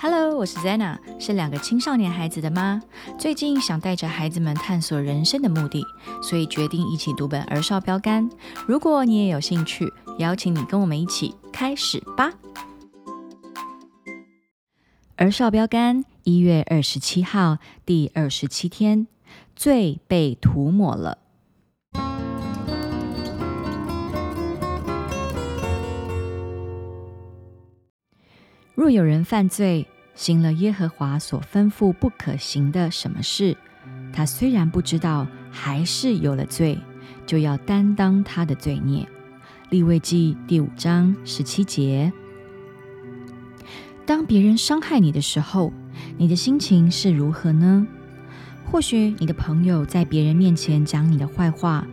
Hello，我是 Zena，是两个青少年孩子的妈。最近想带着孩子们探索人生的目的，所以决定一起读本儿少标杆。如果你也有兴趣，邀请你跟我们一起开始吧。儿少标杆一月二十七号第二十七天，罪被涂抹了。若有人犯罪，行了耶和华所吩咐不可行的什么事，他虽然不知道，还是有了罪，就要担当他的罪孽。立位记第五章十七节。当别人伤害你的时候，你的心情是如何呢？或许你的朋友在别人面前讲你的坏话，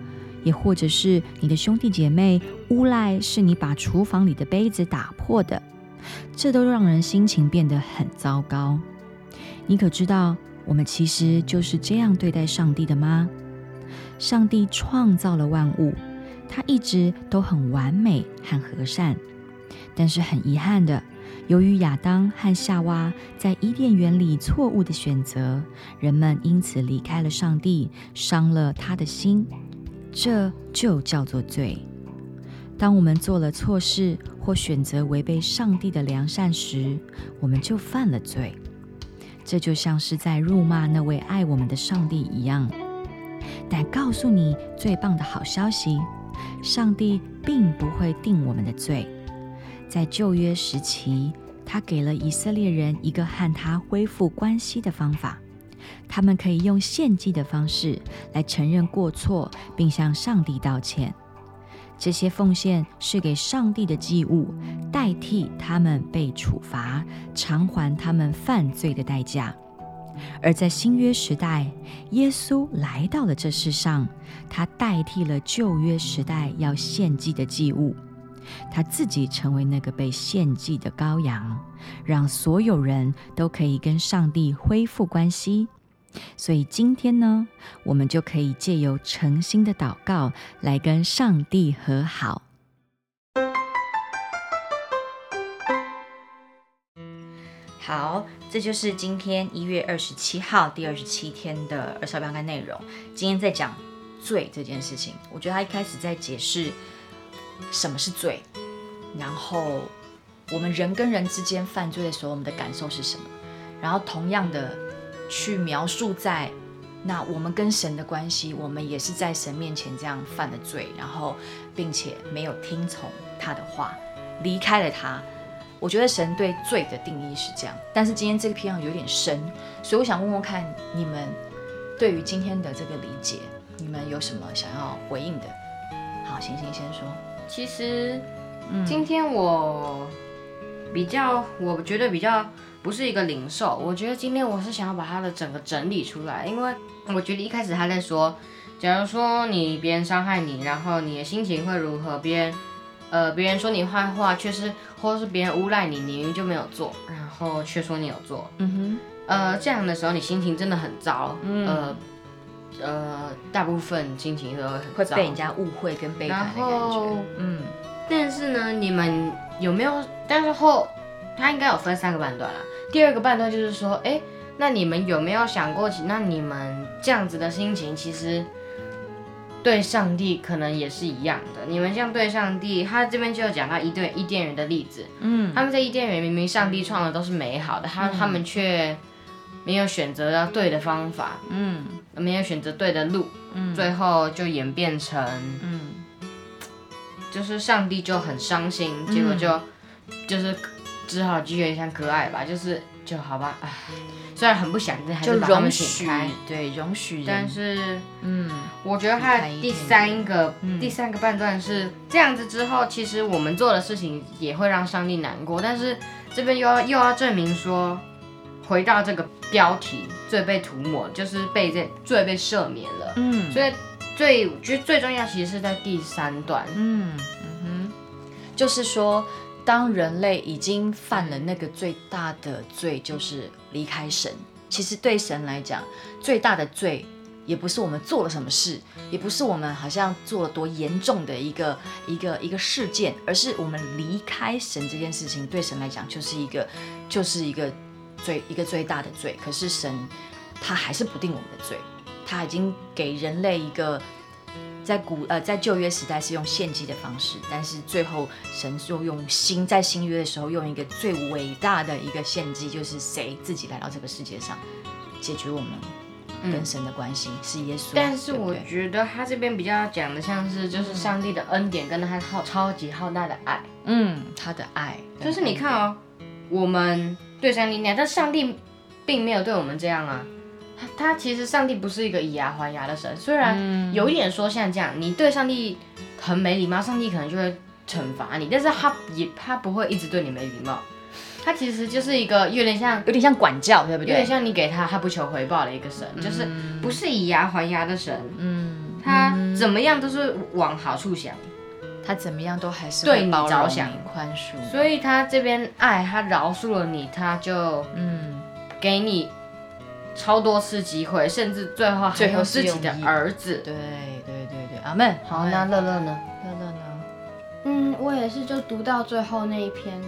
也或者是你的兄弟姐妹诬赖是你把厨房里的杯子打破的。这都让人心情变得很糟糕。你可知道，我们其实就是这样对待上帝的吗？上帝创造了万物，他一直都很完美和和善。但是很遗憾的，由于亚当和夏娃在伊甸园里错误的选择，人们因此离开了上帝，伤了他的心。这就叫做罪。当我们做了错事或选择违背上帝的良善时，我们就犯了罪。这就像是在辱骂那位爱我们的上帝一样。但告诉你最棒的好消息：上帝并不会定我们的罪。在旧约时期，他给了以色列人一个和他恢复关系的方法，他们可以用献祭的方式来承认过错，并向上帝道歉。这些奉献是给上帝的祭物，代替他们被处罚，偿还他们犯罪的代价。而在新约时代，耶稣来到了这世上，他代替了旧约时代要献祭的祭物，他自己成为那个被献祭的羔羊，让所有人都可以跟上帝恢复关系。所以今天呢，我们就可以借由诚心的祷告来跟上帝和好。好，这就是今天一月二十七号第二十七天的二少标杆内容。今天在讲罪这件事情，我觉得他一开始在解释什么是罪，然后我们人跟人之间犯罪的时候，我们的感受是什么，然后同样的。去描述在那我们跟神的关系，我们也是在神面前这样犯了罪，然后并且没有听从他的话，离开了他。我觉得神对罪的定义是这样，但是今天这个篇章有点深，所以我想问问看你们对于今天的这个理解，你们有什么想要回应的？好，星星先说。其实，今天我比较，我觉得比较。不是一个零售，我觉得今天我是想要把它的整个整理出来，因为我觉得一开始他在说，假如说你别人伤害你，然后你的心情会如何？别人，呃，别人说你坏话，却是或者是别人诬赖你，你明明就没有做，然后却说你有做，嗯哼，呃，这样的时候你心情真的很糟，呃，呃，大部分心情都会被人家误会跟背叛的感觉，嗯，但是呢，你们有没有？但是后。它应该有分三个半段啦。第二个半段就是说，哎，那你们有没有想过，那你们这样子的心情，其实对上帝可能也是一样的。你们这样对上帝，他这边就有讲到一对伊甸园的例子。嗯，他们在伊甸园明明上帝创的都是美好的，他他们却没有选择到对的方法，嗯，没有选择对的路，嗯，最后就演变成，嗯，就是上帝就很伤心，结果就就是。只好继续像可爱吧，就是就好吧，唉，虽然很不想，但还是把他们请开，对，容许。但是，嗯，我觉得他第三个第三个半段是这样子之后，其实我们做的事情也会让上帝难过，但是这边又要又要证明说，回到这个标题，罪被涂抹，就是被这罪被赦免了，嗯，所以最我觉得最重要其实是在第三段，嗯嗯哼，就是说。当人类已经犯了那个最大的罪，就是离开神。其实对神来讲，最大的罪也不是我们做了什么事，也不是我们好像做了多严重的一个一个一个事件，而是我们离开神这件事情，对神来讲就是一个就是一个最一个最大的罪，可是神他还是不定我们的罪，他已经给人类一个在古呃在旧约时代是用献祭的方式，但是最后神就用新在新约的时候用一个最伟大的一个献祭，就是谁自己来到这个世界上解决我们跟神的关系，是耶稣。但是我觉得他这边比较讲的像是就是上帝的恩典跟他好超级浩大的爱，嗯，他的爱就是你看哦，我们对上帝那样，但上帝并没有对我们这样啊。他他其实上帝不是一个以牙还牙的神，虽然有一点说像这样，你对上帝很没礼貌，上帝可能就会惩罚你，但是他也他不会一直对你没礼貌，他其实就是一个有点像有点像管教，对不对？有点像你给他他不求回报的一个神，就是不是以牙还牙的神，嗯，他怎么样都是往好处想，他怎么样都还是对你着想。你宽恕。所以他这边爱他饶恕了你，他就嗯，给你超多次机会，甚至最后还有自己的儿子。对对对对，阿妹。好，那乐乐呢？乐乐呢？嗯，我也是，就读到最后那一篇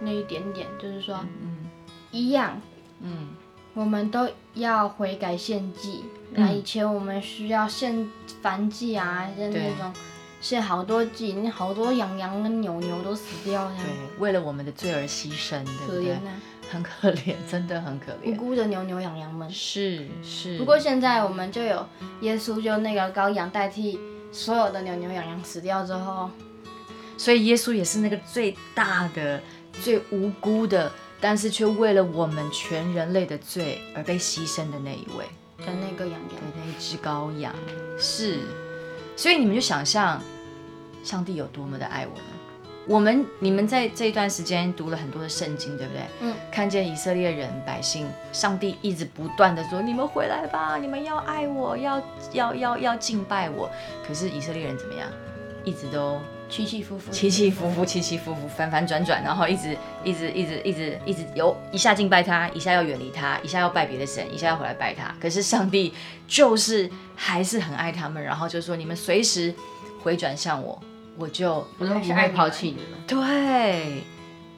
那一点点，就是说，嗯一样，嗯我们都要悔改献祭。那、以前我们需要献燔祭啊，像对那种献好多祭，那好多羊羊跟牛牛都死掉，这对，为了我们的罪而牺牲，对不对很可怜，真的很可怜无。辜的牛牛羊羊们。是是。不过现在我们就有耶稣，就那个羔羊代替所有的牛牛羊羊死掉之后，所以耶稣也是那个最大的、最无辜的，但是却为了我们全人类的罪而被牺牲的那一位。的那个羊羊对，，那一只羔羊是，所以你们就想象上帝有多么的爱我们。我们你们在这一段时间读了很多的圣经，对不对？嗯，看见以色列人百姓，上帝一直不断的说：“你们回来吧，你们要爱我，要要要要敬拜我。”可是以色列人怎么样？一直都起起伏伏，起起伏伏，起起伏伏，反反转转，然后一直一直一直一直一直有一下敬拜他，一下要远离他，一下要拜别的神，一下要回来拜他。可是上帝就是还是很爱他们，然后就说你们随时回转向我，我就我都不会抛弃你们。对。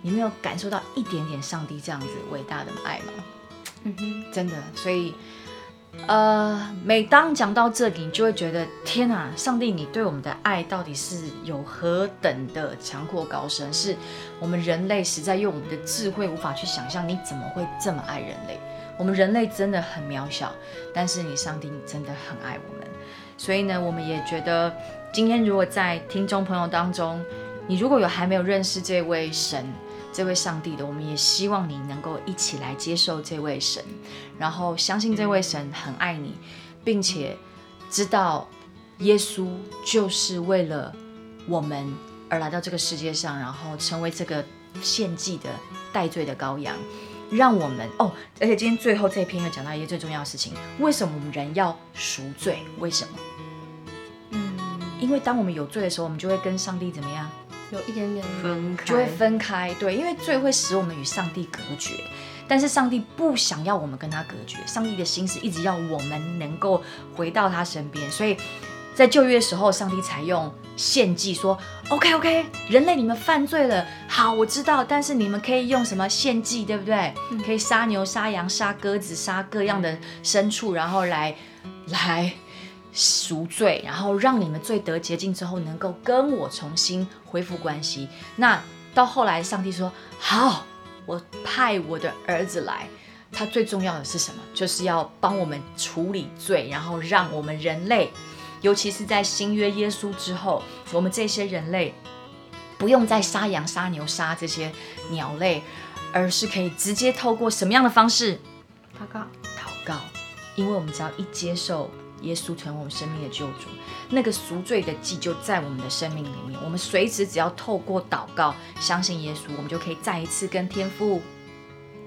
你没有感受到一点点上帝这样子伟大的爱吗？嗯哼，真的，所以，呃，每当讲到这里，你就会觉得天哪，上帝，你对我们的爱到底是有何等的强阔高深？是我们人类实在用我们的智慧无法去想象，你怎么会这么爱人类？我们人类真的很渺小，但是你上帝，你真的很爱我们。所以呢，我们也觉得今天如果在听众朋友当中，你如果有还没有认识这位神、这位上帝的，我们也希望你能够一起来接受这位神，然后相信这位神很爱你，并且知道耶稣就是为了我们而来到这个世界上，然后成为这个献祭的代罪的羔羊。让我们哦，而且今天最后这一篇又讲到一个最重要的事情：为什么我们人要赎罪？为什么？嗯，因为当我们有罪的时候，我们就会跟上帝怎么样？有一点点分开就会分开。对，因为罪会使我们与上帝隔绝，但是上帝不想要我们跟他隔绝，上帝的心是一直要我们能够回到他身边，所以在旧约的时候，上帝才用献祭说：“OK OK，人类你们犯罪了，好，我知道，但是你们可以用什么献祭，对不对？可以杀牛、杀羊、杀鸽子、杀各样的牲畜，然后来来。”赎罪，然后让你们罪得洁净之后，能够跟我重新恢复关系。那到后来，上帝说：“好，我派我的儿子来。他最重要的是什么？就是要帮我们处理罪，然后让我们人类，尤其是在新约耶稣之后，我们这些人类不用再杀羊、杀牛、杀这些鸟类，而是可以直接透过什么样的方式？祷告，祷告，因为我们只要一接受耶稣成为我们生命的救主，那个赎罪的祭就在我们的生命里面。我们随时只要透过祷告，相信耶稣，我们就可以再一次跟天父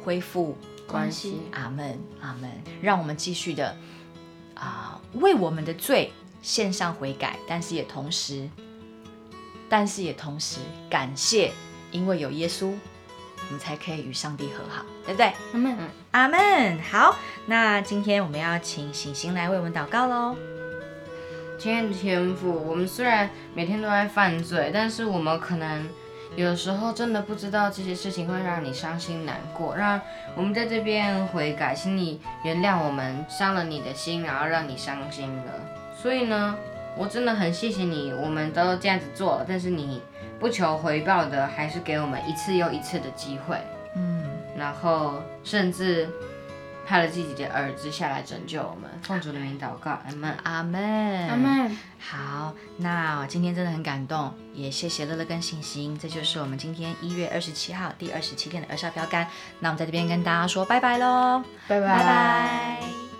恢复关系。阿门，阿门。让我们继续的啊、为我们的罪献上悔改，但是也同时，但是也同时感谢，因为有耶稣，我们才可以与上帝和好，对不对？阿门。阿门。好，那今天我们要请醒醒来为我们祷告喽。亲爱的天父，我们虽然每天都在犯罪，但是我们可能有时候真的不知道这些事情会让你伤心难过，让我们在这边悔改，请你原谅我们伤了你的心，然后让你伤心了。所以呢，我真的很谢谢你，我们都这样子做了，但是你不求回报的，还是给我们一次又一次的机会，嗯，然后甚至派了自己的儿子下来拯救我们。奉主的名祷告，阿门。阿门，阿。妹，好，那今天真的很感动，也谢谢乐乐跟星星，这就是我们今天一月二十七号第二十七天的二沙标杆。那我们在这边跟大家说拜拜喽，拜拜拜